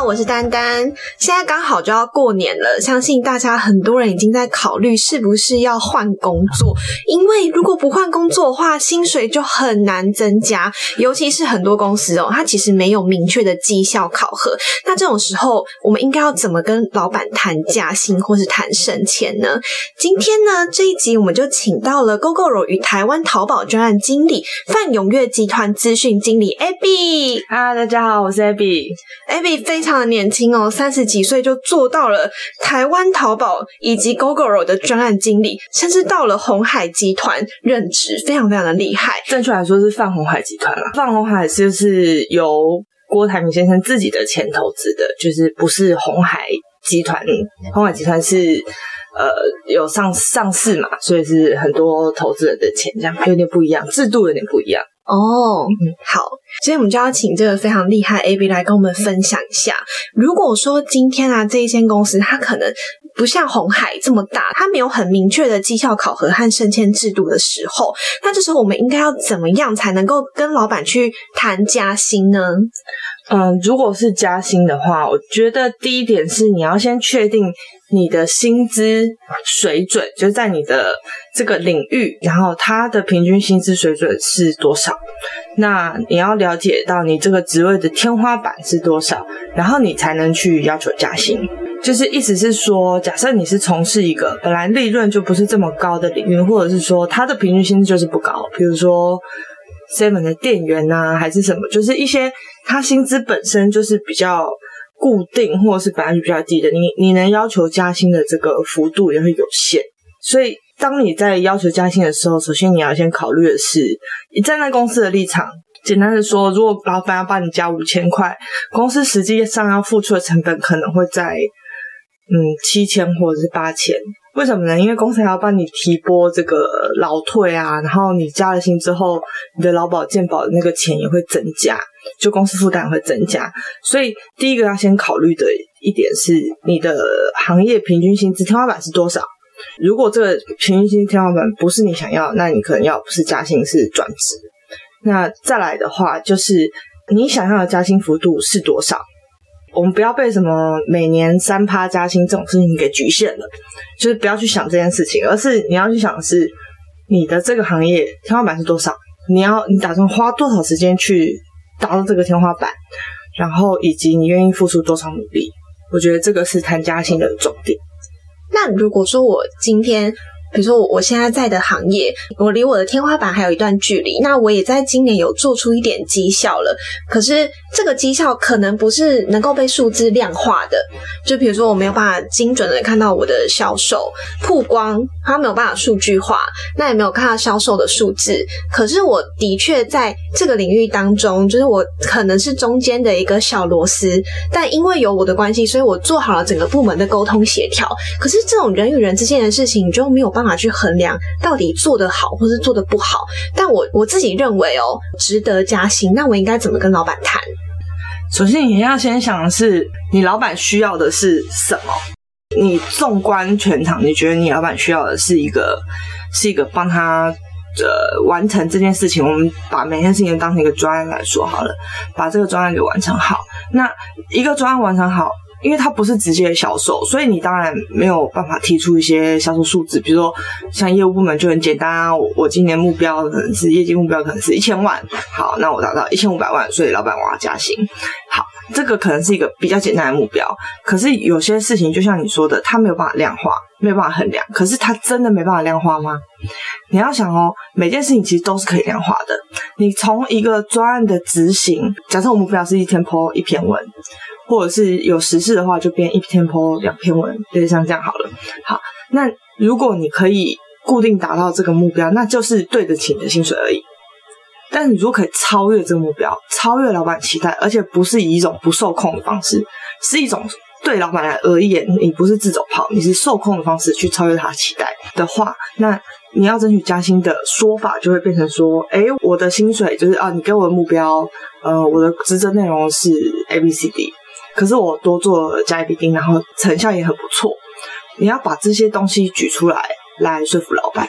好，我是丹丹。现在刚好就要过年了，相信大家很多人已经在考虑是不是要换工作，因为如果不换工作的话，薪水就很难增加。尤其是很多公司哦，它其实没有明确的绩效考核。那这种时候，我们应该要怎么跟老板谈加薪或是谈升迁呢？今天呢，这一集我们就请到了 GoGoRo 与台湾淘宝专案经理范永月集团资讯经理 Abby。哈，大家好，我是 Abby。Abby 非常的年轻哦，三十几岁就做到了台湾淘宝以及 GoGoRo 的专案经理，甚至到了红海集团任职，非常非常的厉害。正确来说是泛红海集团啦，泛红海就是由郭台铭先生自己的钱投资的，就是不是红海集团。红海集团是呃有上上市嘛，所以是很多投资人的钱，这样有点不一样，制度有点不一样。哦，好，所以我们就要请这个非常厉害 A B 来跟我们分享一下。如果说今天啊，这一间公司它可能不像红海这么大，它没有很明确的绩效考核和升迁制度的时候，那这时候我们应该要怎么样才能够跟老板去谈加薪呢？嗯，如果是加薪的话，我觉得第一点是你要先确定你的薪资水准，就是在你的这个领域，然后它的平均薪资水准是多少。那你要了解到你这个职位的天花板是多少，然后你才能去要求加薪。就是意思是说，假设你是从事一个本来利润就不是这么高的领域，或者是说它的平均薪资就是不高，比如说 seven 的店员啊，还是什么，就是一些他薪资本身就是比较固定，或者是本来就比较低的，你你能要求加薪的这个幅度也会有限。所以，当你在要求加薪的时候，首先你要先考虑的是，你站在公司的立场。简单的说，如果老板要帮你加五千块，公司实际上要付出的成本可能会在嗯七千或者是八千。为什么呢？因为公司要帮你提拨这个劳退啊，然后你加了薪之后，你的劳保健保的那个钱也会增加，就公司负担会增加。所以第一个要先考虑的一点是，你的行业平均薪资天花板是多少？如果这个平均薪资天花板不是你想要，那你可能要不是加薪是转职。那再来的话，就是你想要的加薪幅度是多少？我们不要被什么每年三趴加薪这种事情给局限了，就是不要去想这件事情，而是你要去想的是你的这个行业天花板是多少？你要你打算花多少时间去达到这个天花板？然后以及你愿意付出多少努力？我觉得这个是谈加薪的重点。那如果说我今天。比如说我我现在在的行业，我离我的天花板还有一段距离。那我也在今年有做出一点绩效了，可是这个绩效可能不是能够被数字量化的。就比如说我没有办法精准的看到我的销售曝光，它没有办法数据化，那也没有看到销售的数字。可是我的确在这个领域当中，就是我可能是中间的一个小螺丝，但因为有我的关系，所以我做好了整个部门的沟通协调。可是这种人与人之间的事情，你就没有办法。去衡量到底做得好或是做得不好，但我我自己认为哦，值得加薪。那我应该怎么跟老板谈？首先，你要先想的是，你老板需要的是什么？你纵观全场，你觉得你老板需要的是一个是一个帮他呃完成这件事情？我们把每件事情当成一个专案来说好了，把这个专案给完成好。那一个专案完成好。因为它不是直接销售，所以你当然没有办法提出一些销售数字。比如说，像业务部门就很简单啊，我今年目标可能是业绩目标可能是一千万，好，那我达到一千五百万，所以老板我要加薪。好，这个可能是一个比较简单的目标。可是有些事情就像你说的，它没有办法量化，没有办法衡量。可是它真的没办法量化吗？你要想哦，每件事情其实都是可以量化的。你从一个专案的执行，假设我目标是一天 po 一篇文。或者是有时事的话，就编一篇 po 两篇文，就是像这样好了。好，那如果你可以固定达到这个目标，那就是对得起你的薪水而已。但你，如果可以超越这个目标，超越老板期待，而且不是以一种不受控的方式，是一种对老板来而言，你不是自走炮，你是受控的方式去超越他期待的话，那你要争取加薪的说法就会变成说：哎，我的薪水就是啊，你给我的目标，呃，我的职责内容是 A B C D。可是我多做加一笔丁，然后成效也很不错。你要把这些东西举出来，来说服老板。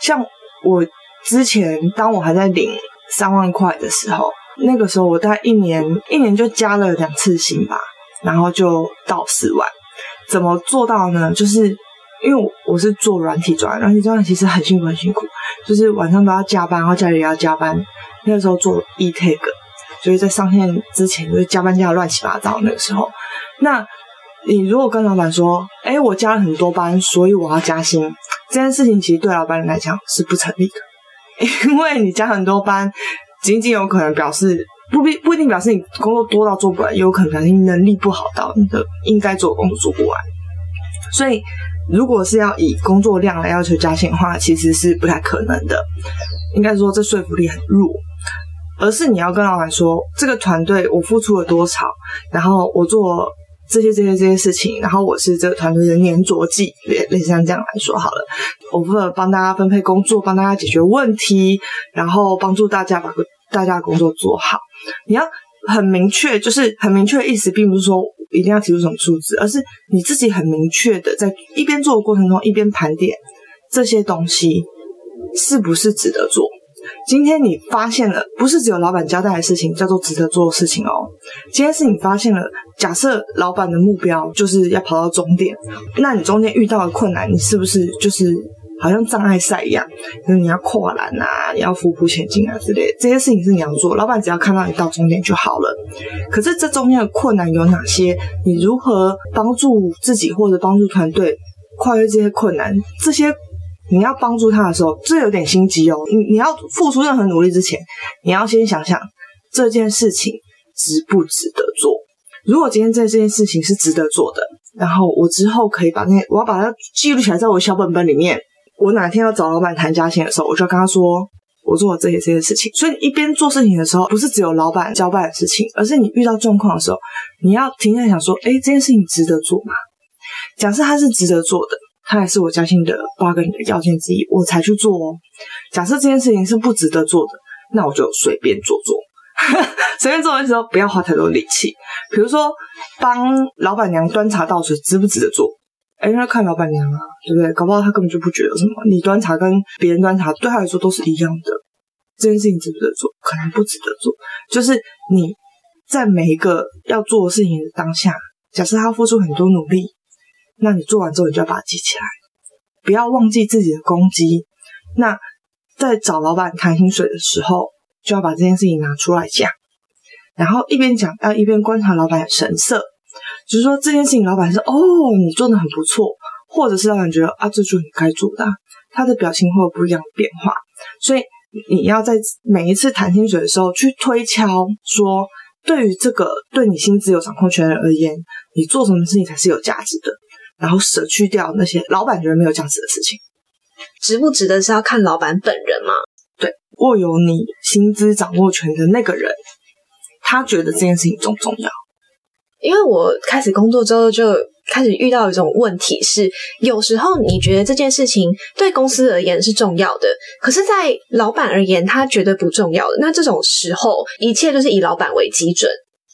像我之前，当我还在领三万块的时候，那个时候我大概一年一年就加了两次薪吧。然后就到四万。怎么做到呢？就是因为我是做软体专，软体专其实很辛苦很辛苦，就是晚上都要加班，然后家里也要加班。那个时候做 e take，就是在上线之前就是加班加的乱七八糟。那个时候，那你如果跟老板说，哎，我加了很多班，所以我要加薪，这件事情其实对老板来讲是不成立的，因为你加很多班，仅仅有可能表示。不必 不一定表示你工作多到做不完，也有可能你能力不好到你的应该做的工作做不完。所以，如果是要以工作量来要求加薪的话，其实是不太可能的。应该说这说服力很弱，而是你要跟老板说，这个团队我付出了多少，然后我做这些这些这些事情，然后我是这个团队的粘着剂，类类似像这样来说好了。我负责帮大家分配工作，帮大家解决问题，然后帮助大家把大家工作做好。你要很明确，就是很明确的意思，并不是说一定要提出什么数字，而是你自己很明确的在一边做的过程中，一边盘点这些东西是不是值得做。今天你发现了，不是只有老板交代的事情叫做值得做的事情哦。今天是你发现了，假设老板的目标就是要跑到终点，那你中间遇到的困难，你是不是就是？好像障碍赛一样，就是你要跨栏啊，你要匍匐前进啊之类，这些事情是你要做。老板只要看到你到终点就好了。可是这中间的困难有哪些？你如何帮助自己或者帮助团队跨越这些困难？这些你要帮助他的时候，这有点心机哦。你你要付出任何努力之前，你要先想想这件事情值不值得做。如果今天这这件事情是值得做的，然后我之后可以把那我要把它记录起来，在我的小本本里面。我哪天要找老板谈加薪的时候，我就要跟他说我做了这些这些事情。所以一边做事情的时候，不是只有老板交代的事情，而是你遇到状况的时候，你要停下来想说：哎，这件事情值得做吗？假设它是值得做的，它也是我加薪的八个要件之一，我才去做哦。假设这件事情是不值得做的，那我就随便做做，随便做的时候不要花太多力气。比如说帮老板娘端茶倒水，值不值得做？哎，要看老板娘啊，对不对？搞不好他根本就不觉得什么。你端茶跟别人端茶对他来说都是一样的。这件事情值不值得做？可能不值得做。就是你在每一个要做的事情的当下，假设他付出很多努力，那你做完之后，你就要把它记起来，不要忘记自己的功绩。那在找老板谈薪水的时候，就要把这件事情拿出来讲，然后一边讲，要一边观察老板的神色。就是说这件事情，老板是：“哦，你做的很不错。”或者是老板觉得啊，这就是你该做的，他的表情会有不一样的变化。所以你要在每一次谈薪水的时候去推敲，说对于这个对你薪资有掌控权的人而言，你做什么事情才是有价值的，然后舍去掉那些老板觉得没有价值的事情。值不值得是要看老板本人嘛？对，握有你薪资掌握权的那个人，他觉得这件事情重不重要？因为我开始工作之后，就开始遇到一种问题，是有时候你觉得这件事情对公司而言是重要的，可是，在老板而言，他绝对不重要的。那这种时候，一切都是以老板为基准，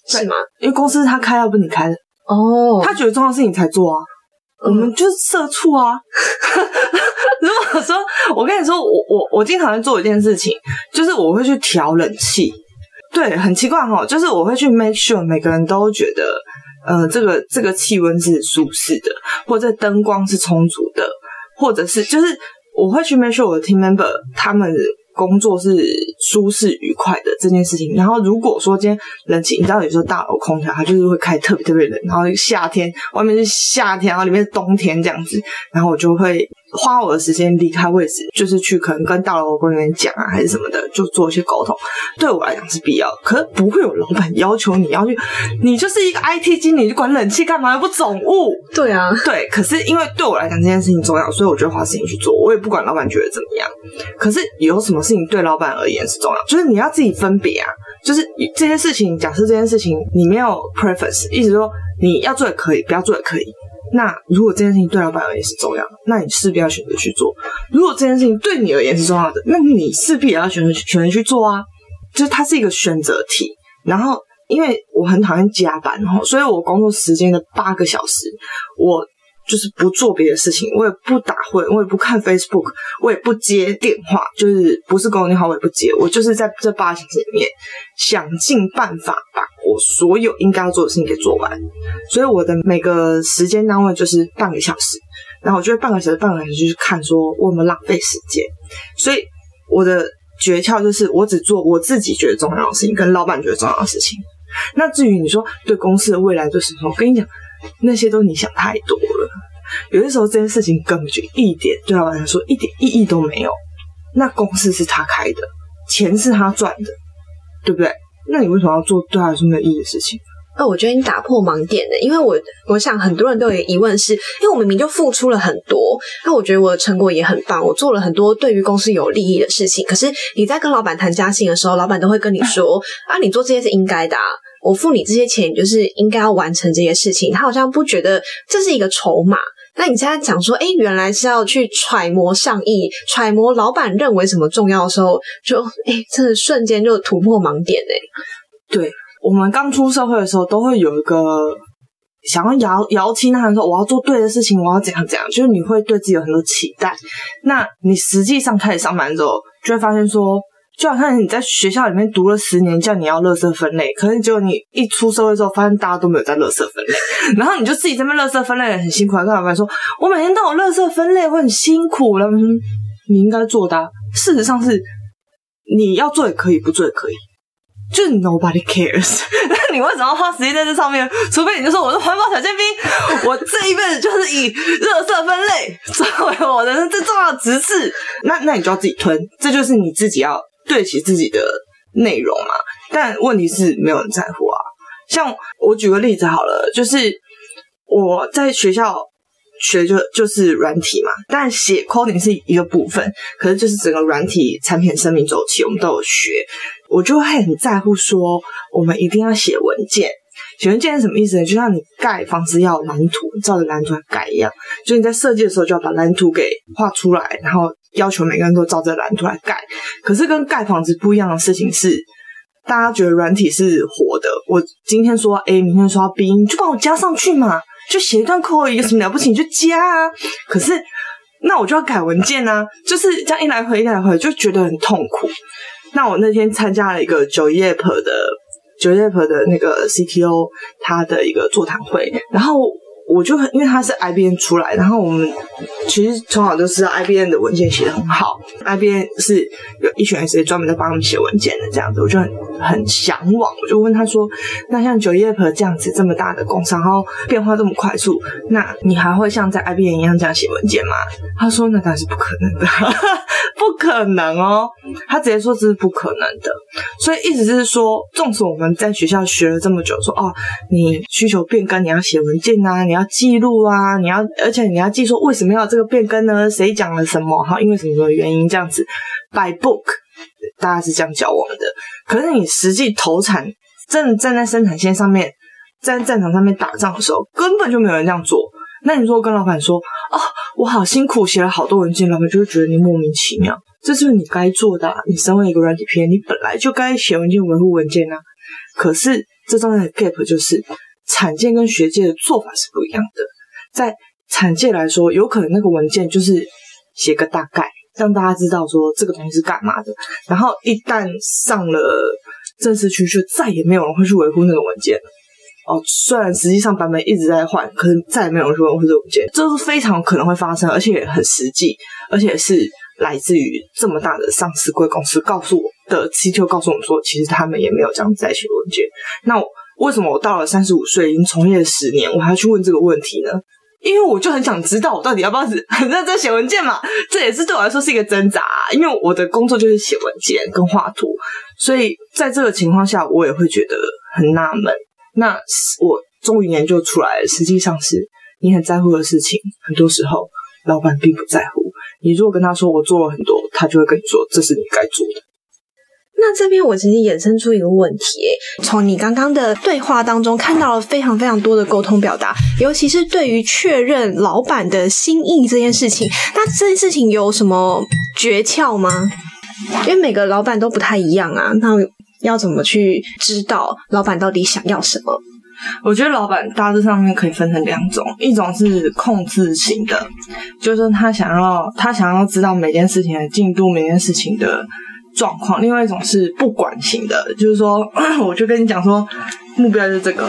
是吗？因为公司他开，要不你开的哦，他觉得重要事情才做啊。我们就是社畜啊。如果说我跟你说，我我我经常做一件事情，就是我会去调冷气。对，很奇怪哈，就是我会去 make sure 每个人都觉得，呃，这个这个气温是舒适的，或者灯光是充足的，或者是就是我会去 make sure 我的 team member 他们工作是舒适愉快的这件事情。然后如果说今天冷气，你知道有时候大楼空调它就是会开特别特别冷，然后夏天外面是夏天，然后里面是冬天这样子，然后我就会。花我的时间离开位置，就是去可能跟大楼工人员讲啊，还是什么的，就做一些沟通。对我来讲是必要，可是不会有老板要求你要去，你就是一个 IT 经理，你管冷气干嘛？又不总务。对啊，对。可是因为对我来讲这件事情重要，所以我就花时间去做。我也不管老板觉得怎么样。可是有什么事情对老板而言是重要，就是你要自己分别啊。就是这些事情，假设这件事情你没有 preference，意思说你要做也可以，不要做也可以。那如果这件事情对老板而言是重要的，那你势必要选择去做；如果这件事情对你而言是重要的，那你势必也要选择选择去做啊。就是它是一个选择题。然后，因为我很讨厌加班哦，所以我工作时间的八个小时，我就是不做别的事情，我也不打会，我也不看 Facebook，我也不接电话，就是不是公用电话我也不接，我就是在这八个小时里面想尽办法把。我所有应该要做的事情给做完。所以我的每个时间单位就是半个小时，然后我就会半个小时、半个小时去看，说我有没有浪费时间。所以我的诀窍就是，我只做我自己觉得重要的事情，跟老板觉得重要的事情。那至于你说对公司的未来做什么，我跟你讲，那些都你想太多了。有些时候这件事情根本就一点对老板来说一点意义都没有。那公司是他开的，钱是他赚的，对不对？那你为什么要做对他来说没有意义的事情？那我觉得你打破盲点了，因为我我想很多人都有疑问是，因为我明明就付出了很多，那我觉得我的成果也很棒，我做了很多对于公司有利益的事情。可是你在跟老板谈加薪的时候，老板都会跟你说 啊，你做这些是应该的，我付你这些钱，你就是应该要完成这些事情。他好像不觉得这是一个筹码。那你现在讲说，哎，原来是要去揣摩上意，揣摩老板认为什么重要的时候，就哎，真的瞬间就突破盲点哎。对我们刚出社会的时候，都会有一个想要摇摇旗呐喊说我要做对的事情，我要怎样怎样，就是你会对自己有很多期待。那你实际上开始上班之后，就会发现说。就好像你在学校里面读了十年，叫你要垃圾分类，可是结果你一出社会之后，发现大家都没有在垃圾分类，然后你就自己在那垃圾分类很辛苦，跟老板说：“我每天都有垃圾分类，我很辛苦。”老板说：“你应该做的，事实上是你要做也可以，不做也可以，就是 nobody cares。那你为什么要花时间在这上面？除非你就说我是环保小尖兵，我这一辈子就是以垃圾分类作为我的最重要的职事。那那你就要自己吞，这就是你自己要。”对齐自己的内容嘛，但问题是没有人在乎啊。像我举个例子好了，就是我在学校学就就是软体嘛，但写 coding 是一个部分，可是就是整个软体产品生命周期我们都有学，我就会很在乎说，我们一定要写文件。写文件是什么意思呢？就像你盖房子要蓝图，照着蓝图来盖一样，就你在设计的时候就要把蓝图给画出来，然后。要求每个人都照着蓝图来盖，可是跟盖房子不一样的事情是，大家觉得软体是活的。我今天说 A，明天说 B，你就帮我加上去嘛，就写一段 code，有什么了不起你就加啊。可是那我就要改文件啊，就是这样一来回一来回就觉得很痛苦。那我那天参加了一个九叶 p 的九叶 p 的那个 CTO 他的一个座谈会，然后。我就很，因为他是 IBM 出来，然后我们其实从小就知道 IBM 的文件写的很好，IBM 是有一群 S A 专门在帮他们写文件的这样子，我就很很向往。我就问他说：“那像九叶婆这样子这么大的工商，然后变化这么快速，那你还会像在 IBM 一样这样写文件吗？”他说：“那当然是不可能的，不可能哦。”他直接说这是不可能的。所以意思是说，纵使我们在学校学了这么久，说哦，你需求变更，你要写文件啊，你要。记录啊，你要，而且你要记说为什么要这个变更呢？谁讲了什么？哈，因为什么什么原因这样子？By book，大家是这样教我们的。可是你实际投产，真的站在生产线上面，在战场上面打仗的时候，根本就没有人这样做。那你说跟老板说哦，我好辛苦写了好多文件，老板就会觉得你莫名其妙。这就是你该做的。你身为一个软体片你本来就该写文件、维护文件啊。可是这中间的 gap 就是。产界跟学界的做法是不一样的。在产界来说，有可能那个文件就是写个大概，让大家知道说这个东西是干嘛的。然后一旦上了正式区，就再也没有人会去维护那个文件了。哦，虽然实际上版本一直在换，可是再也没有人去维护这个文件，这是非常可能会发生，而且也很实际，而且是来自于这么大的上市贵公司告诉我的 CTO 告诉我们说，其实他们也没有这样在写文件。那我。为什么我到了三十五岁，已经从业十年，我还要去问这个问题呢？因为我就很想知道，我到底要不要很 认真写文件嘛？这也是对我来说是一个挣扎，因为我的工作就是写文件跟画图，所以在这个情况下，我也会觉得很纳闷。那我终于研究出来，实际上是你很在乎的事情，很多时候老板并不在乎。你如果跟他说我做了很多，他就会跟你说这是你该做的。那这边我其实衍生出一个问题，从你刚刚的对话当中看到了非常非常多的沟通表达，尤其是对于确认老板的心意这件事情，那这件事情有什么诀窍吗？因为每个老板都不太一样啊，那要怎么去知道老板到底想要什么？我觉得老板大致上面可以分成两种，一种是控制型的，就是他想要他想要知道每件事情的进度，每件事情的。状况，另外一种是不管型的，就是说，我就跟你讲说，目标就是这个，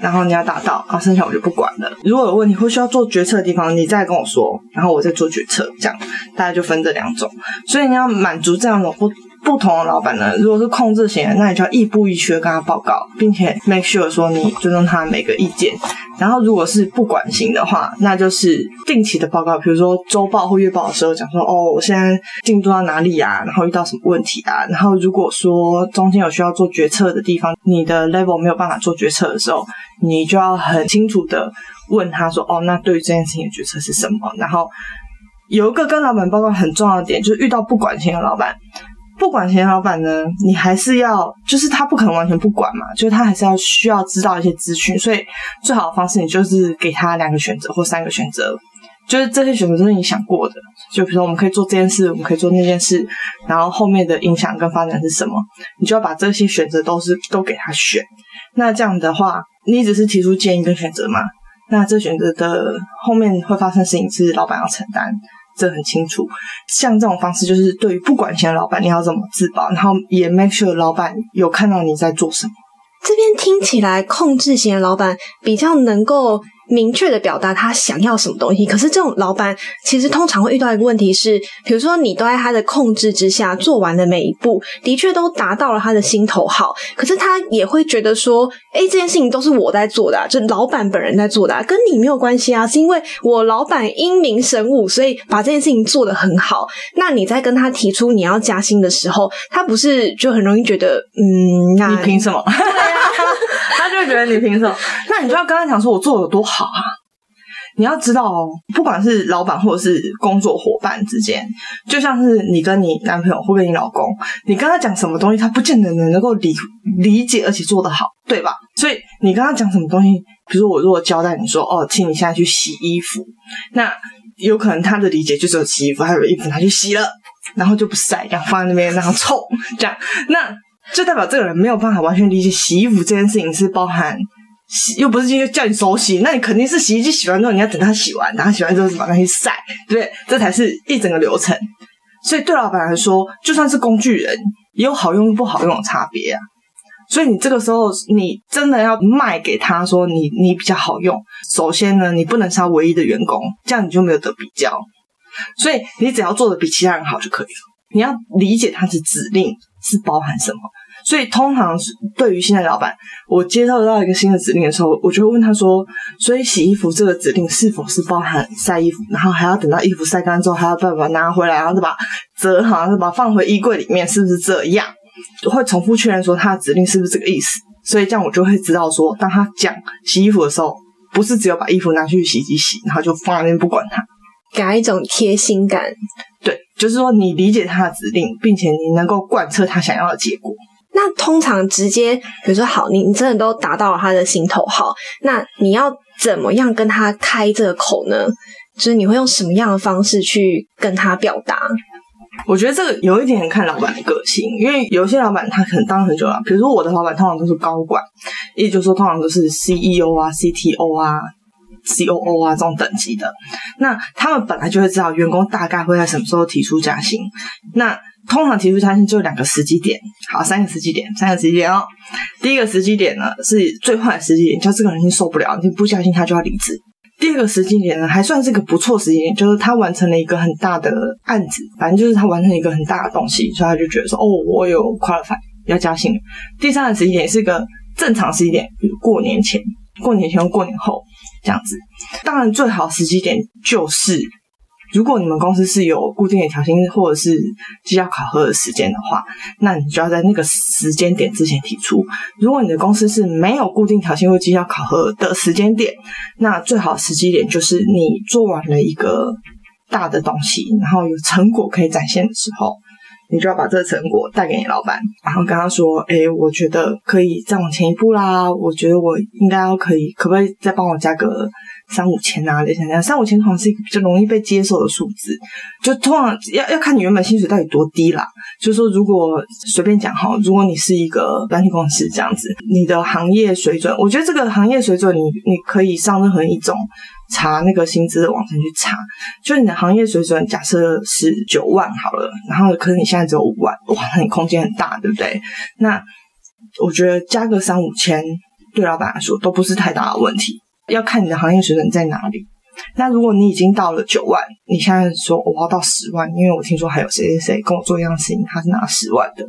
然后你要达到，啊，剩下我就不管了。如果有问题或需要做决策的地方，你再跟我说，然后我再做决策，这样大家就分这两种。所以你要满足这样的不不同的老板呢，如果是控制型的，那你就要亦步亦趋的跟他报告，并且 make sure 说你尊重他的每个意见。然后如果是不管型的话，那就是定期的报告，比如说周报或月报的时候讲说，哦，我现在进度到哪里啊？然后遇到什么问题啊？然后如果说中间有需要做决策的地方，你的 level 没有办法做决策的时候，你就要很清楚的问他说，哦，那对于这件事情的决策是什么？然后有一个跟老板报告很重要的点，就是遇到不管型的老板。不管钱老板呢，你还是要，就是他不可能完全不管嘛，就是他还是要需要知道一些资讯，所以最好的方式你就是给他两个选择或三个选择，就是这些选择都是你想过的，就比如说我们可以做这件事，我们可以做那件事，然后后面的影响跟发展是什么，你就要把这些选择都是都给他选。那这样的话，你只是提出建议跟选择嘛，那这选择的后面会发生事情是老板要承担。这很清楚，像这种方式就是对于不管钱的老板，你要怎么自保，然后也 make sure 老板有看到你在做什么。这边听起来，控制型的老板比较能够。明确的表达他想要什么东西，可是这种老板其实通常会遇到一个问题是，比如说你都在他的控制之下做完的每一步，的确都达到了他的心头好，可是他也会觉得说，哎，这件事情都是我在做的，就老板本人在做的，跟你没有关系啊，是因为我老板英明神武，所以把这件事情做得很好。那你在跟他提出你要加薪的时候，他不是就很容易觉得，嗯，那你凭什么？他就觉得你凭什么？那你就要跟他讲说，我做的有多好啊！你要知道哦，不管是老板或者是工作伙伴之间，就像是你跟你男朋友或跟你老公，你跟他讲什么东西，他不见得能能够理理解，而且做得好，对吧？所以你跟他讲什么东西，比如说我如果交代你说，哦，请你现在去洗衣服，那有可能他的理解就只有洗衣服，还有衣服拿去洗了，然后就不晒，然后放在那边，然后臭，这样，那。就代表这个人没有办法完全理解洗衣服这件事情是包含洗，又不是今天叫你手洗，那你肯定是洗衣机洗完之后你要等它洗完，然后洗完之后把它去晒，对不对？这才是一整个流程。所以对老板来说，就算是工具人，也有好用不好用的差别啊。所以你这个时候，你真的要卖给他说你你比较好用。首先呢，你不能是他唯一的员工，这样你就没有得比较。所以你只要做的比其他人好就可以了。你要理解他的指令是包含什么。所以，通常是对于新的老板，我接受到一个新的指令的时候，我就会问他说：“所以洗衣服这个指令是否是包含晒衣服？然后还要等到衣服晒干之后，还要把它拿回来，然后再把折好，再把它放回衣柜里面，是不是这样？”会重复确认说他的指令是不是这个意思。所以这样我就会知道说，当他讲洗衣服的时候，不是只有把衣服拿去洗衣机洗，然后就放在那边不管它，给他一种贴心感。对，就是说你理解他的指令，并且你能够贯彻他想要的结果。那通常直接，比如说好，你你真的都达到了他的心头好，那你要怎么样跟他开这个口呢？就是你会用什么样的方式去跟他表达？我觉得这个有一点看老板的个性，因为有些老板他可能当很久了，比如说我的老板通常都是高管，也就是说通常都是 CEO 啊、CTO 啊、COO 啊这种等级的，那他们本来就会知道员工大概会在什么时候提出加薪，那。通常提出加薪就两个时机点，好，三个时机点，三个时机点哦。第一个时机点呢是最坏的时机点，就这个人已经受不了，你不加薪他就要离职。第二个时机点呢还算是个不错时机点，就是他完成了一个很大的案子，反正就是他完成一个很大的东西，所以他就觉得说，哦，我有 qualify 要加薪。第三个时机点是一个正常时机点，比如过年前、过年前或过年后这样子。当然，最好时机点就是。如果你们公司是有固定的调薪或者是绩效考核的时间的话，那你就要在那个时间点之前提出。如果你的公司是没有固定调薪或绩效考核的时间点，那最好时机点就是你做完了一个大的东西，然后有成果可以展现的时候。你就要把这个成果带给你老板，然后跟他说：“哎，我觉得可以再往前一步啦。我觉得我应该要可以，可不可以再帮我加个三五千啊？类似这样，三五千通常是一个比较容易被接受的数字。就通常要要看你原本薪水到底多低啦。就是说，如果随便讲哈，如果你是一个软体公司这样子，你的行业水准，我觉得这个行业水准，你你可以上任何一种。”查那个薪资的网站去查，就你的行业水准，假设是九万好了，然后可是你现在只有五万，哇，那你空间很大，对不对？那我觉得加个三五千，对老板来说都不是太大的问题。要看你的行业水准在哪里。那如果你已经到了九万，你现在说我要到十万，因为我听说还有谁谁谁跟我做一样事情，他是拿十万的。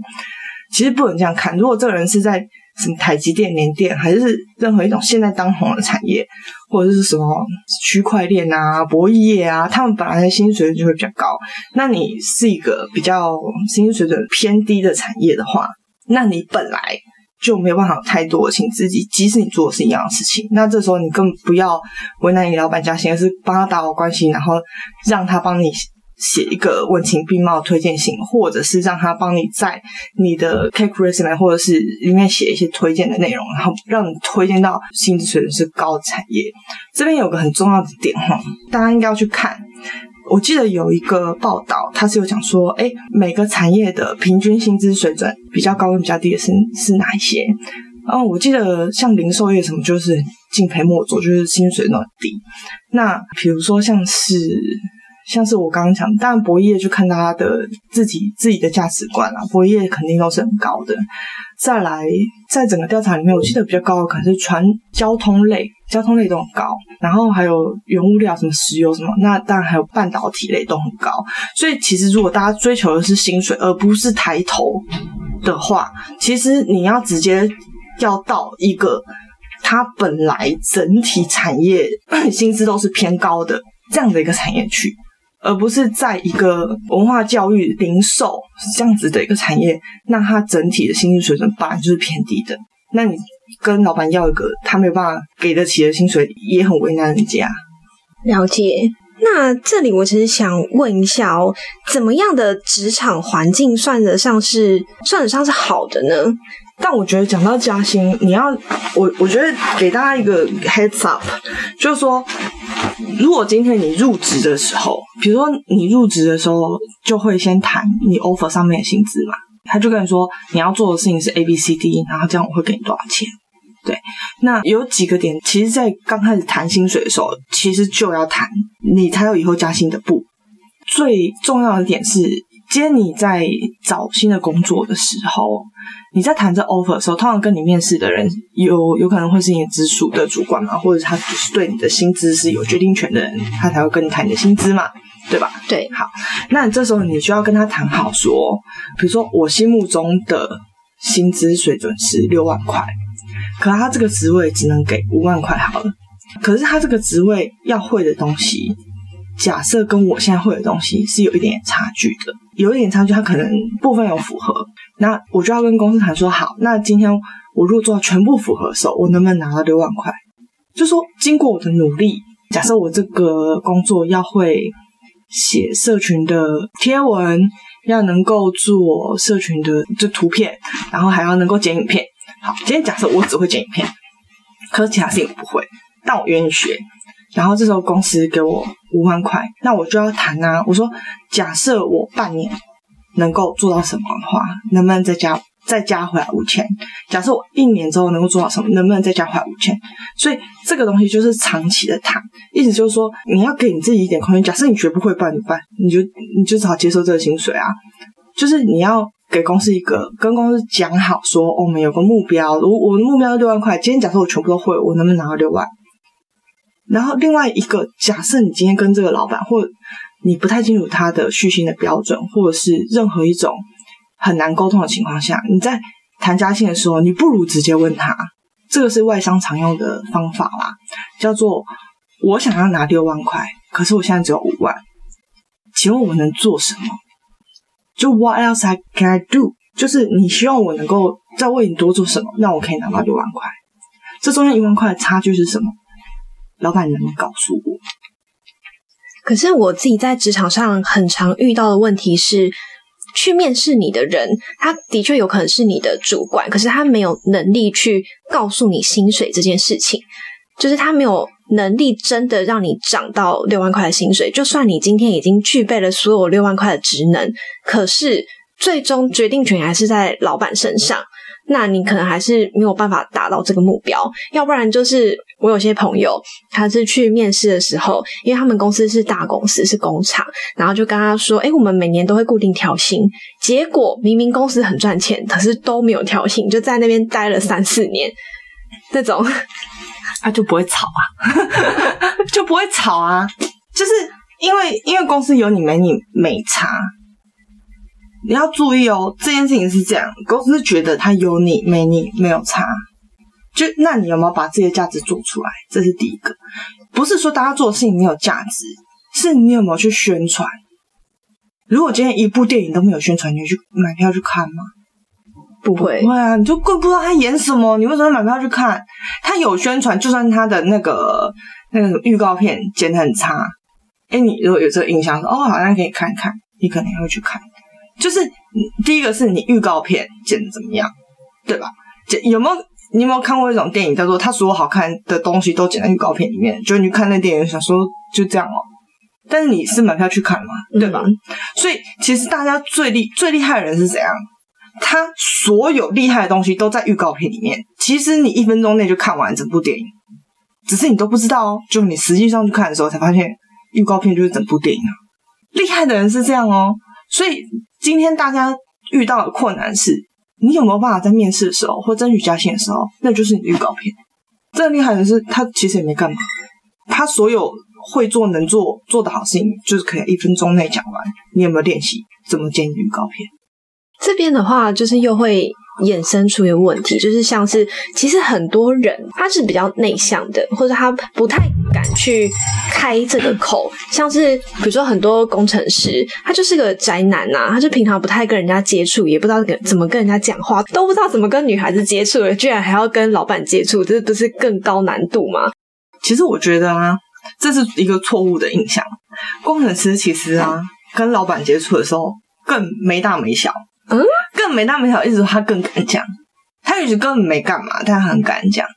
其实不能这样看。如果这个人是在什么台积电、联电，还是任何一种现在当红的产业，或者是什么区块链啊、博弈业啊，他们本来的薪水就会比较高。那你是一个比较薪水水准偏低的产业的话，那你本来。就没有办法有太多请自己，即使你做的是一样的事情，那这时候你更不要为难你老板加薪，而是帮他打好关系，然后让他帮你写一个文情并茂推荐信，或者是让他帮你在你的 cake resume 或者是里面写一些推荐的内容，然后让你推荐到薪资水准是高的产业。这边有个很重要的点哈，大家应该要去看。我记得有一个报道，他是有讲说，哎，每个产业的平均薪资水准比较高跟比较低的是是哪一些？然后我记得像零售业什么，就是敬陪末座，就是薪水那么低。那比如说像是像是我刚刚讲，当然博业就看他的自己自己的价值观啦，博业肯定都是很高的。再来，在整个调查里面，我记得比较高的可能是船交通类。交通类都很高，然后还有原物料，什么石油什么，那当然还有半导体类都很高。所以其实如果大家追求的是薪水，而不是抬头的话，其实你要直接要到一个它本来整体产业 薪资都是偏高的这样的一个产业去，而不是在一个文化教育、零售这样子的一个产业，那它整体的薪资水准本来就是偏低的。那你跟老板要一个他没有办法给得起的薪水，也很为难人家。了解。那这里我其实想问一下哦，怎么样的职场环境算得上是算得上是好的呢？但我觉得讲到加薪，你要我我觉得给大家一个 heads up，就是说，如果今天你入职的时候，比如说你入职的时候就会先谈你 offer 上面的薪资嘛。他就跟你说，你要做的事情是 A B C D，然后这样我会给你多少钱？对，那有几个点，其实，在刚开始谈薪水的时候，其实就要谈，你才有以后加薪的步。最重要的点是，今天你在找新的工作的时候，你在谈这 offer 的时候，通常跟你面试的人有有可能会是你直属的主管嘛，或者他就是对你的薪资是有决定权的人，他才会跟你谈你的薪资嘛。对吧？对，好，那这时候你就要跟他谈好，说，比如说我心目中的薪资水准是六万块，可他这个职位只能给五万块好了。可是他这个职位要会的东西，假设跟我现在会的东西是有一点差距的，有一点差距，他可能部分有符合，那我就要跟公司谈说，好，那今天我如果做到全部符合的时候，我能不能拿到六万块？就说经过我的努力，假设我这个工作要会。写社群的贴文，要能够做社群的这图片，然后还要能够剪影片。好，今天假设我只会剪影片，可是其他事情我不会，但我愿意学。然后这时候公司给我五万块，那我就要谈啊。我说，假设我半年能够做到什么的话，能不能再加？再加回来五千。假设我一年之后能够做到什么，能不能再加回来五千？所以这个东西就是长期的谈，意思就是说你要给你自己一点空间。假设你学不会办怎么办？你就你就只好接受这个薪水啊。就是你要给公司一个跟公司讲好，说我们有个目标，我我的目标是六万块。今天假设我全部都会，我能不能拿到六万？然后另外一个假设，你今天跟这个老板，或你不太清楚他的续薪的标准，或者是任何一种。很难沟通的情况下，你在谈加薪的时候，你不如直接问他。这个是外商常用的方法啦，叫做我想要拿六万块，可是我现在只有五万，请问我能做什么？就 What else I can I do？就是你希望我能够再为你多做什么，让我可以拿到六万块？这中间一万块的差距是什么？老板能不能告诉我？可是我自己在职场上很常遇到的问题是。去面试你的人，他的确有可能是你的主管，可是他没有能力去告诉你薪水这件事情，就是他没有能力真的让你涨到六万块的薪水。就算你今天已经具备了所有六万块的职能，可是最终决定权还是在老板身上。那你可能还是没有办法达到这个目标，要不然就是我有些朋友，他是去面试的时候，因为他们公司是大公司，是工厂，然后就跟他说：“哎，我们每年都会固定调薪。”结果明明公司很赚钱，可是都没有调薪，就在那边待了三四年。那种，他就不会吵啊，就不会吵啊，就是因为因为公司有你没你没差。你要注意哦，这件事情是这样，公司觉得他有你没你没有差，就那你有没有把自己的价值做出来？这是第一个，不是说大家做的事情没有价值，是你有没有去宣传。如果今天一部电影都没有宣传，你去买票去看吗？不会，不会啊，你就更不知道他演什么，你为什么买票去看？他有宣传，就算他的那个那个预告片剪得很差，哎，你如果有这个印象说哦，好像可以看看，你可能会去看。就是第一个是你预告片剪的怎么样，对吧？剪有没有你有没有看过一种电影叫做他所有好看的东西都剪在预告片里面？就你看那电影想说就这样哦，但是你是买票去看嘛，对吧？所以其实大家最厉最厉害的人是怎样？他所有厉害的东西都在预告片里面。其实你一分钟内就看完整部电影，只是你都不知道哦。就你实际上去看的时候才发现，预告片就是整部电影啊。厉害的人是这样哦，所以。今天大家遇到的困难是，你有没有办法在面试的时候或争取加薪的时候，那就是你的预告片。真厉害的是，他其实也没干嘛，他所有会做、能做、做的好事情，就是可以一分钟内讲完。你有没有练习怎么剪预告片？这边的话，就是又会。衍生出一个问题，就是像是其实很多人他是比较内向的，或者他不太敢去开这个口。像是比如说很多工程师，他就是个宅男呐，他就平常不太跟人家接触，也不知道跟怎么跟人家讲话，都不知道怎么跟女孩子接触了，居然还要跟老板接触，这不是更高难度吗？其实我觉得啊，这是一个错误的印象。工程师其实啊，跟老板接触的时候更没大没小。嗯，更没大没小，意思说他更敢讲。他也许根本没干嘛，但他很敢讲，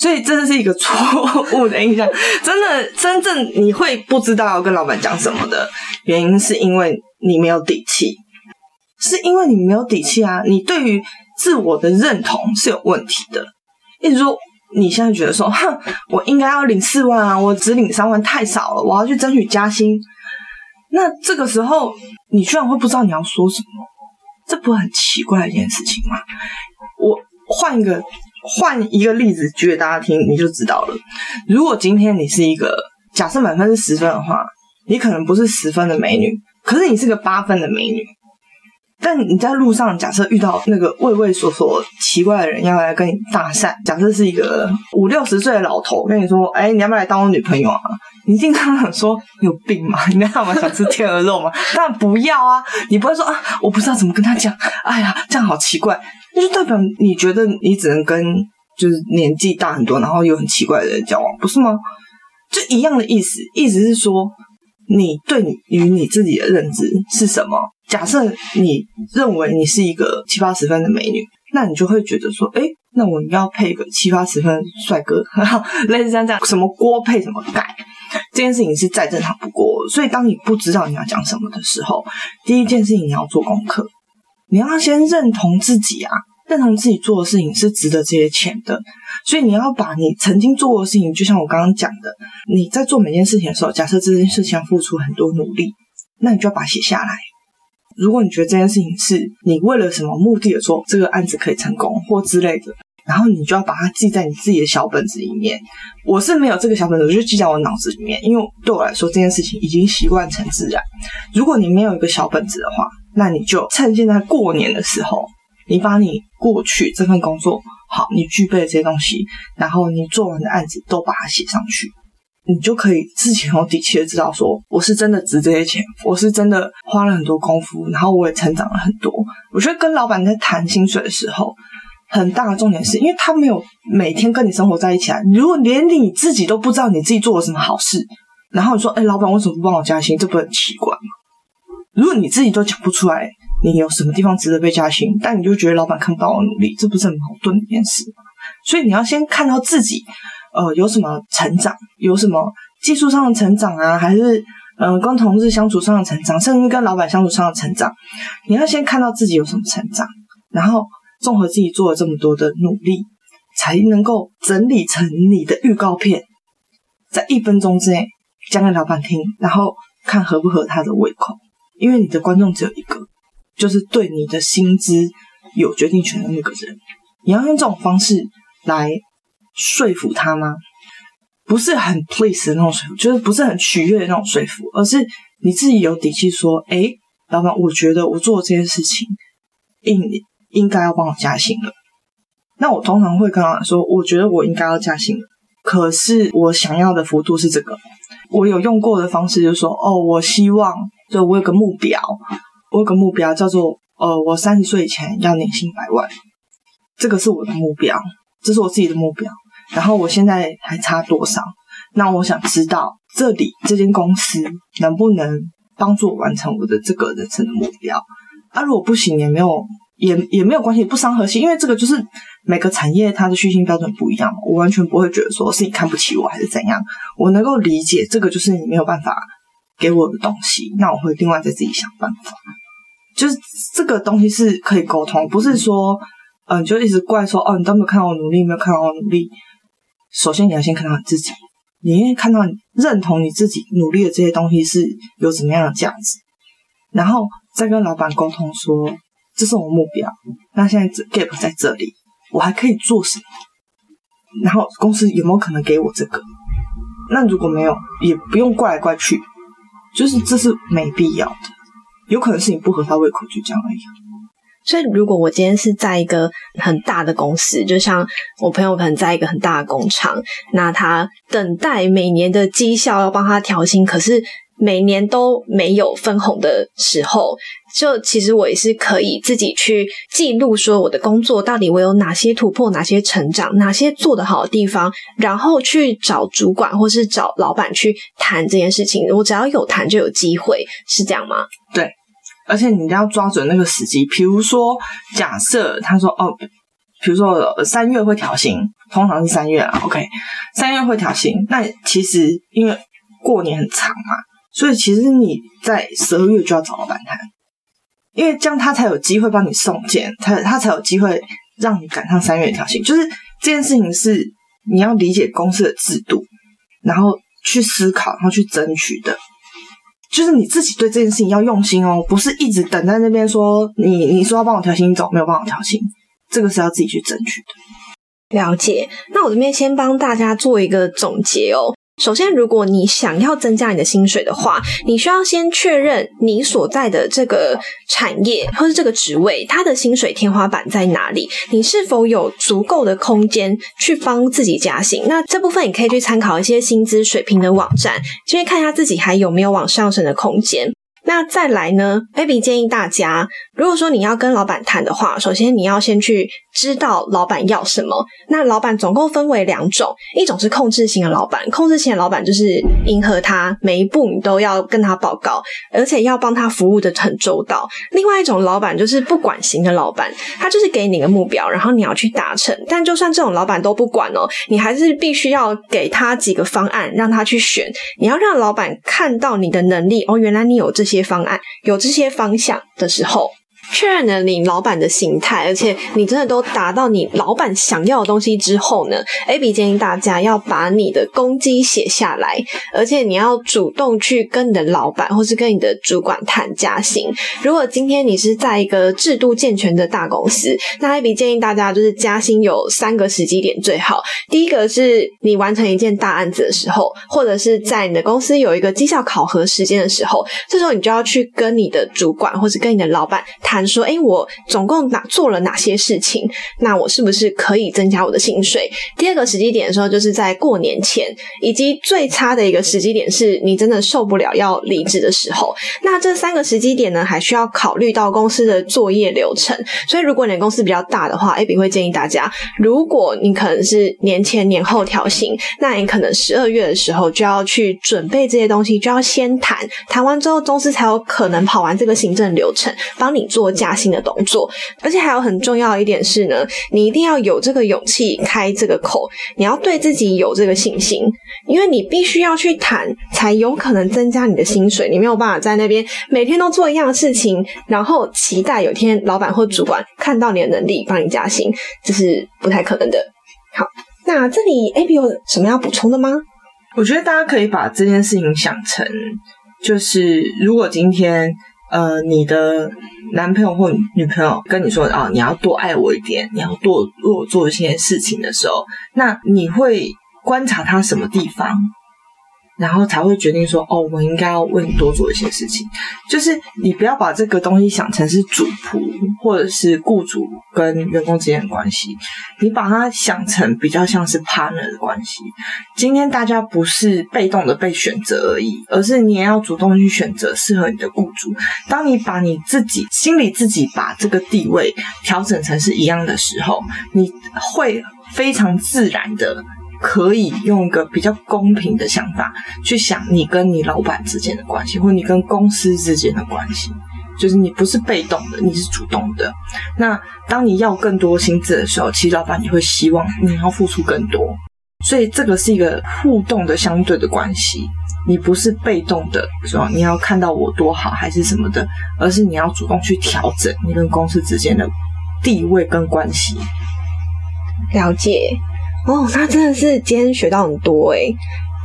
所以这是一个错误的印象。真的，真正你会不知道跟老板讲什么的原因，是因为你没有底气，是因为你没有底气啊！你对于自我的认同是有问题的。例如说，你现在觉得说，哼，我应该要领四万啊，我只领三万太少了，我要去争取加薪。那这个时候，你居然会不知道你要说什么。这不很奇怪的一件事情吗？我换一个换一个例子举给大家听，你就知道了。如果今天你是一个假设满分是十分的话，你可能不是十分的美女，可是你是个八分的美女。但你在路上假设遇到那个畏畏缩缩、奇怪的人要来跟你搭讪，假设是一个五六十岁的老头跟你说：“哎，你要不要来当我女朋友啊？”你一定刚刚说有病吗？你那么想吃天鹅肉吗？当然不要啊！你不会说啊，我不知道怎么跟他讲。哎呀，这样好奇怪，那就代表你觉得你只能跟就是年纪大很多，然后又很奇怪的人交往，不是吗？就一样的意思，意思是说。你对你与你自己的认知是什么？假设你认为你是一个七八十分的美女，那你就会觉得说，哎，那我要配一个七八十分帅哥，类似这样这样，什么锅配什么盖，这件事情是再正常不过。所以，当你不知道你要讲什么的时候，第一件事情你要做功课，你要先认同自己啊。认同自己做的事情是值得这些钱的，所以你要把你曾经做过的事情，就像我刚刚讲的，你在做每件事情的时候，假设这件事情要付出很多努力，那你就要把它写下来。如果你觉得这件事情是你为了什么目的而做，这个案子可以成功或之类的，然后你就要把它记在你自己的小本子里面。我是没有这个小本子，我就记在我脑子里面，因为对我来说这件事情已经习惯成自然。如果你没有一个小本子的话，那你就趁现在过年的时候。你把你过去这份工作好，你具备的这些东西，然后你做完的案子都把它写上去，你就可以自己很有底气的知道说，我是真的值这些钱，我是真的花了很多功夫，然后我也成长了很多。我觉得跟老板在谈薪水的时候，很大的重点是因为他没有每天跟你生活在一起啊。如果连你自己都不知道你自己做了什么好事，然后你说，哎，老板为什么不帮我加薪？这不很奇怪吗？如果你自己都讲不出来。你有什么地方值得被加薪？但你就觉得老板看不到我努力，这不是很矛盾的一件事吗？所以你要先看到自己，呃，有什么成长，有什么技术上的成长啊，还是嗯跟同事相处上的成长，甚至跟老板相处上的成长。你要先看到自己有什么成长，然后综合自己做了这么多的努力，才能够整理成你的预告片，在一分钟之内讲给老板听，然后看合不合他的胃口，因为你的观众只有一个。就是对你的薪资有决定权的那个人，你要用这种方式来说服他吗？不是很 please 的那种说服，就是不是很取悦的那种说服，而是你自己有底气说：“哎，老板，我觉得我做这件事情应应该要帮我加薪了。”那我通常会跟老板说：“我觉得我应该要加薪了，可是我想要的幅度是这个。”我有用过的方式就是说：“哦，我希望就我有个目标，我有个目标叫做呃，我三十岁以前要年薪百万，这个是我的目标，这是我自己的目标。”然后我现在还差多少？那我想知道这里这间公司能不能帮助我完成我的这个人生的目标？啊，如果不行也没有，也也没有关系，不伤和气，因为这个就是每个产业它的虚心标准不一样，我完全不会觉得说是你看不起我还是怎样，我能够理解这个就是你没有办法给我的东西，那我会另外再自己想办法。就是这个东西是可以沟通，不是说嗯就一直怪说哦你都没有看到我努力，没有看到我努力。首先，你要先看到你自己，你应该看到你认同你自己努力的这些东西是有怎么样的价值，然后再跟老板沟通说，这是我目标。那现在 gap 在这里，我还可以做什么？然后公司有没有可能给我这个？那如果没有，也不用怪来怪去，就是这是没必要的。有可能是你不合他胃口，就这样而已。所以，如果我今天是在一个很大的公司，就像我朋友可能在一个很大的工厂，那他等待每年的绩效要帮他调薪，可是每年都没有分红的时候，就其实我也是可以自己去记录说我的工作到底我有哪些突破、哪些成长、哪些做得好的地方，然后去找主管或是找老板去谈这件事情。我只要有谈就有机会，是这样吗？对。而且你一定要抓准那个时机，比如说，假设他说哦，比如说三月会调薪，通常是三月啊，OK，三月会调薪。那其实因为过年很长嘛，所以其实你在十二月就要找老板谈，因为这样他才有机会帮你送件，他他才有机会让你赶上三月调薪。就是这件事情是你要理解公司的制度，然后去思考，然后去争取的。就是你自己对这件事情要用心哦，不是一直等在那边说你你说要帮我调薪你走，没有帮我调薪，这个是要自己去争取的。了解，那我这边先帮大家做一个总结哦。首先，如果你想要增加你的薪水的话，你需要先确认你所在的这个产业或是这个职位，它的薪水天花板在哪里？你是否有足够的空间去帮自己加薪？那这部分你可以去参考一些薪资水平的网站，先看一下自己还有没有往上升的空间。那再来呢？Baby 建议大家，如果说你要跟老板谈的话，首先你要先去知道老板要什么。那老板总共分为两种，一种是控制型的老板，控制型的老板就是迎合他，每一步你都要跟他报告，而且要帮他服务的很周到。另外一种老板就是不管型的老板，他就是给你一个目标，然后你要去达成。但就算这种老板都不管哦，你还是必须要给他几个方案让他去选。你要让老板看到你的能力哦，原来你有这。些方案有这些方向的时候。确认了你老板的心态，而且你真的都达到你老板想要的东西之后呢？AB 建议大家要把你的攻击写下来，而且你要主动去跟你的老板或是跟你的主管谈加薪。如果今天你是在一个制度健全的大公司，那 AB 建议大家就是加薪有三个时机点最好。第一个是你完成一件大案子的时候，或者是在你的公司有一个绩效考核时间的时候，这时候你就要去跟你的主管或是跟你的老板谈。说，哎，我总共哪做了哪些事情？那我是不是可以增加我的薪水？第二个时机点的时候，就是在过年前，以及最差的一个时机点是你真的受不了要离职的时候。那这三个时机点呢，还需要考虑到公司的作业流程。所以，如果你的公司比较大的话，A B 会建议大家，如果你可能是年前年后调薪，那你可能十二月的时候就要去准备这些东西，就要先谈，谈完之后，公司才有可能跑完这个行政流程，帮你做。加薪的动作，而且还有很重要一点是呢，你一定要有这个勇气开这个口，你要对自己有这个信心，因为你必须要去谈，才有可能增加你的薪水。你没有办法在那边每天都做一样的事情，然后期待有天老板或主管看到你的能力帮你加薪，这是不太可能的。好，那这里 A B 有什么要补充的吗？我觉得大家可以把这件事情想成，就是如果今天。呃，你的男朋友或女朋友跟你说啊，你要多爱我一点，你要多为我做一些事情的时候，那你会观察他什么地方？然后才会决定说，哦，我应该要为你多做一些事情。就是你不要把这个东西想成是主仆或者是雇主跟员工之间的关系，你把它想成比较像是 partner 的关系。今天大家不是被动的被选择而已，而是你也要主动去选择适合你的雇主。当你把你自己心里自己把这个地位调整成是一样的时候，你会非常自然的。可以用一个比较公平的想法去想你跟你老板之间的关系，或你跟公司之间的关系，就是你不是被动的，你是主动的。那当你要更多薪资的时候，其实老板也会希望你要付出更多。所以这个是一个互动的相对的关系，你不是被动的说你要看到我多好还是什么的，而是你要主动去调整你跟公司之间的地位跟关系。了解。哦，那真的是今天学到很多诶，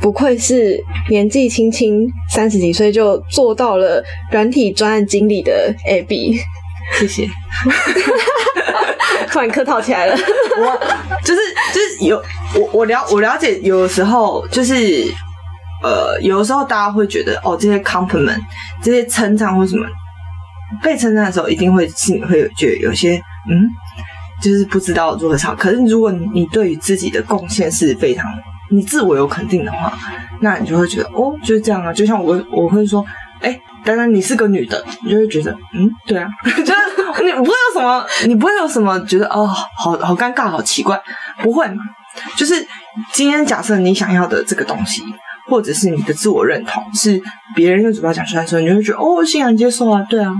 不愧是年纪轻轻三十几岁就做到了软体专案经理的 AB，谢谢。突然客套起来了，我就是就是有我我了我了解，有的时候就是呃，有的时候大家会觉得哦，这些 compliment 这些称赞或什么被称赞的时候，一定会心里会有觉得有些嗯。就是不知道如何唱，可是如果你对于自己的贡献是非常你自我有肯定的话，那你就会觉得哦，就是这样啊。就像我我会说，哎，当然你是个女的，你就会觉得嗯，对啊，就是你不会有什么，你不会有什么觉得哦，好好尴尬，好奇怪，不会嘛。就是今天假设你想要的这个东西，或者是你的自我认同是别人用嘴巴讲出来的时候，你就会觉得哦，欣然接受啊，对啊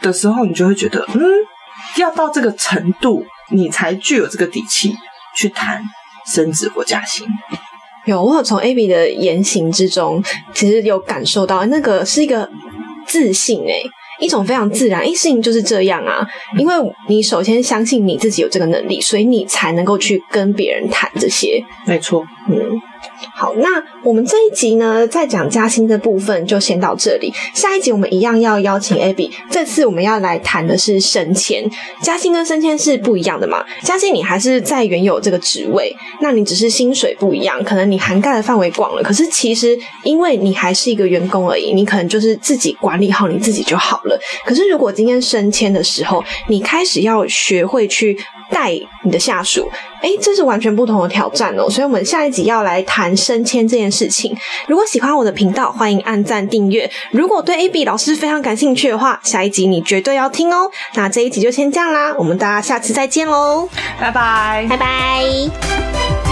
的时候，你就会觉得嗯。要到这个程度，你才具有这个底气去谈升职或加薪。有，我有从 Abby 的言行之中，其实有感受到那个是一个自信诶，一种非常自然，事情就是这样啊。因为你首先相信你自己有这个能力，所以你才能够去跟别人谈这些。没错，嗯。好，那我们这一集呢，在讲加薪的部分就先到这里。下一集我们一样要邀请 Abby，这次我们要来谈的是升迁。加薪跟升迁是不一样的嘛？加薪你还是在原有这个职位，那你只是薪水不一样，可能你涵盖的范围广了。可是其实因为你还是一个员工而已，你可能就是自己管理好你自己就好了。可是如果今天升迁的时候，你开始要学会去。带你的下属，哎，这是完全不同的挑战哦。所以，我们下一集要来谈升迁这件事情。如果喜欢我的频道，欢迎按赞订阅。如果对 AB 老师非常感兴趣的话，下一集你绝对要听哦。那这一集就先这样啦，我们大家下次再见喽，拜拜，拜拜。